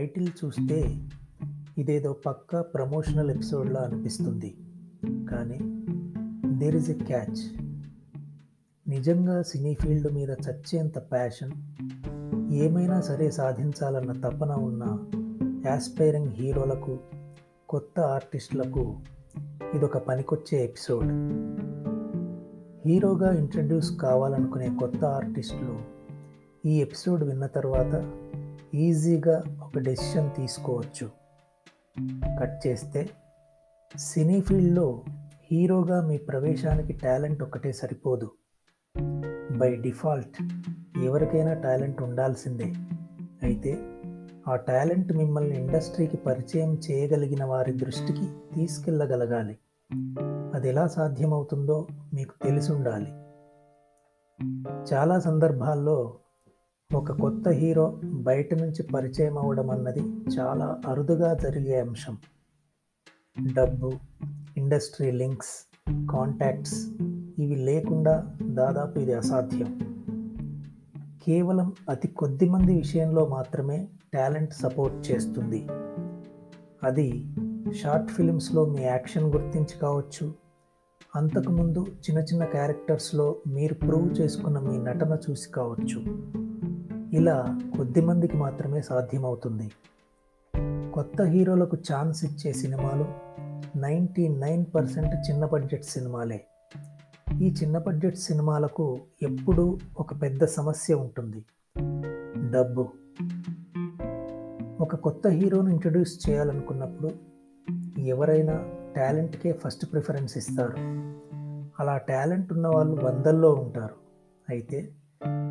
Title చూస్తే ఇదేదో పక్కా promotional ఎపిసోడ్లా అనిపిస్తుంది. కానీ దేర్ ఇస్ ఎ క్యాచ్ నిజంగా సినీ ఫీల్డ్ మీద చచ్చేంత ప్యాషన్ ఏమైనా సరే సాధించాలన్న తపన ఉన్న యాస్పైరింగ్ హీరోలకు కొత్త ఆర్టిస్టులకు ఇదొక పనికొచ్చే ఎపిసోడ్. హీరోగా ఇంట్రడ్యూస్ కావాలనుకునే కొత్త ఆర్టిస్టులు ఈ ఎపిసోడ్ విన్న తర్వాత ఈజీగా ఒక డెసిషన్ తీసుకోవచ్చు. కట్ చేస్తే సినీ ఫీల్డ్లో హీరోగా మీ ప్రవేశానికి టాలెంట్ ఒకటే సరిపోదు. బై డిఫాల్ట్ ఎవరికైనా టాలెంట్ ఉండాల్సిందే. అయితే ఆ టాలెంట్ మిమ్మల్ని ఇండస్ట్రీకి పరిచయం చేయగలిగిన వారి దృష్టికి తీసుకెళ్ళగలగాలి అది ఎలా సాధ్యమవుతుందో మీకు తెలిసి ఉండాలి. చాలా సందర్భాల్లో ఒక కొత్త హీరో బయట నుంచి పరిచయం అవ్వడం అన్నది చాలా అరుదుగా జరిగే అంశం. డబ్బు ఇండస్ట్రీ లింక్స్ కాంటాక్ట్స్ ఇవి లేకుండా దాదాపు ఇది అసాధ్యం. కేవలం అతి కొద్ది మంది విషయంలో మాత్రమే టాలెంట్ సపోర్ట్ చేస్తుంది. అది షార్ట్ ఫిలిమ్స్లో మీ యాక్షన్ గుర్తించి కావచ్చు. అంతకుముందు చిన్న చిన్న క్యారెక్టర్స్లో మీరు ప్రూవ్ చేసుకున్న మీ నటన చూసి కావచ్చు. ఇలా కొద్ది మందికి మాత్రమే సాధ్యమవుతుంది. కొత్త హీరోలకు ఛాన్స్ ఇచ్చే సినిమాలు నైంటీ నైన్ పర్సెంట్ చిన్న బడ్జెట్ సినిమాలే. ఈ చిన్న బడ్జెట్ సినిమాలకు ఎప్పుడూ ఒక పెద్ద సమస్య ఉంటుంది. డబ్బు. ఒక కొత్త హీరోను ఇంట్రడ్యూస్ చేయాలనుకున్నప్పుడు ఎవరైనా టాలెంట్కే ఫస్ట్ ప్రిఫరెన్స్ ఇస్తారు. అలా టాలెంట్ ఉన్న వాళ్ళు వందల్లో ఉంటారు. అయితే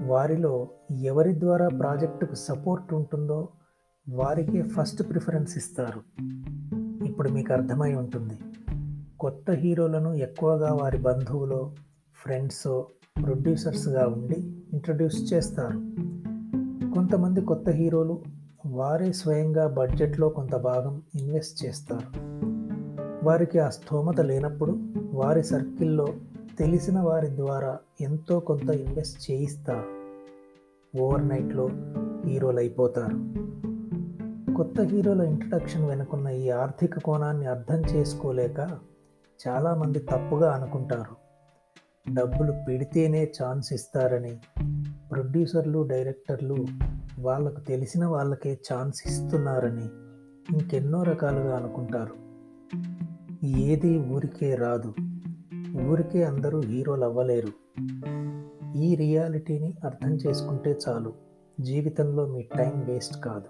వారిలో ఎవరి ద్వారా ప్రాజెక్టుకు సపోర్ట్ ఉంటుందో వారికే ఫస్ట్ ప్రిఫరెన్స్ ఇస్తారు. ఇప్పుడు మీకు అర్థమై ఉంటుంది. కొత్త హీరోలను ఎక్కువగా వారి బంధువులో ఫ్రెండ్సో ప్రొడ్యూసర్స్గా ఉండి ఇంట్రడ్యూస్ చేస్తారు. కొంతమంది కొత్త హీరోలు వారే స్వయంగా బడ్జెట్లో కొంత భాగం ఇన్వెస్ట్ చేస్తారు. వారికి ఆ స్థోమత లేనప్పుడు వారి సర్కిల్లో తెలిసిన వారి ద్వారా ఎంతో కొంత ఇన్వెస్ట్ చేయిస్తారు. ఓవర్ నైట్లో హీరోలు అయిపోతారు. కొత్త హీరోల ఇంట్రడక్షన్ వెనుకున్న ఈ ఆర్థిక కోణాన్ని అర్థం చేసుకోలేక చాలామంది తప్పుగా అనుకుంటారు. డబ్బులు పెడితేనే ఛాన్స్ ఇస్తారని ప్రొడ్యూసర్లు డైరెక్టర్లు వాళ్ళకు తెలిసిన వాళ్ళకే ఛాన్స్ ఇస్తున్నారని ఇంకెన్నో రకాలుగా అనుకుంటారు. ఏది ఊరికే రాదు. ఊరికే అందరూ హీరోలు అవ్వలేరు. ఈ రియాలిటీని అర్థం చేసుకుంటే చాలు. జీవితంలో మీ టైం వేస్ట్ కాదు.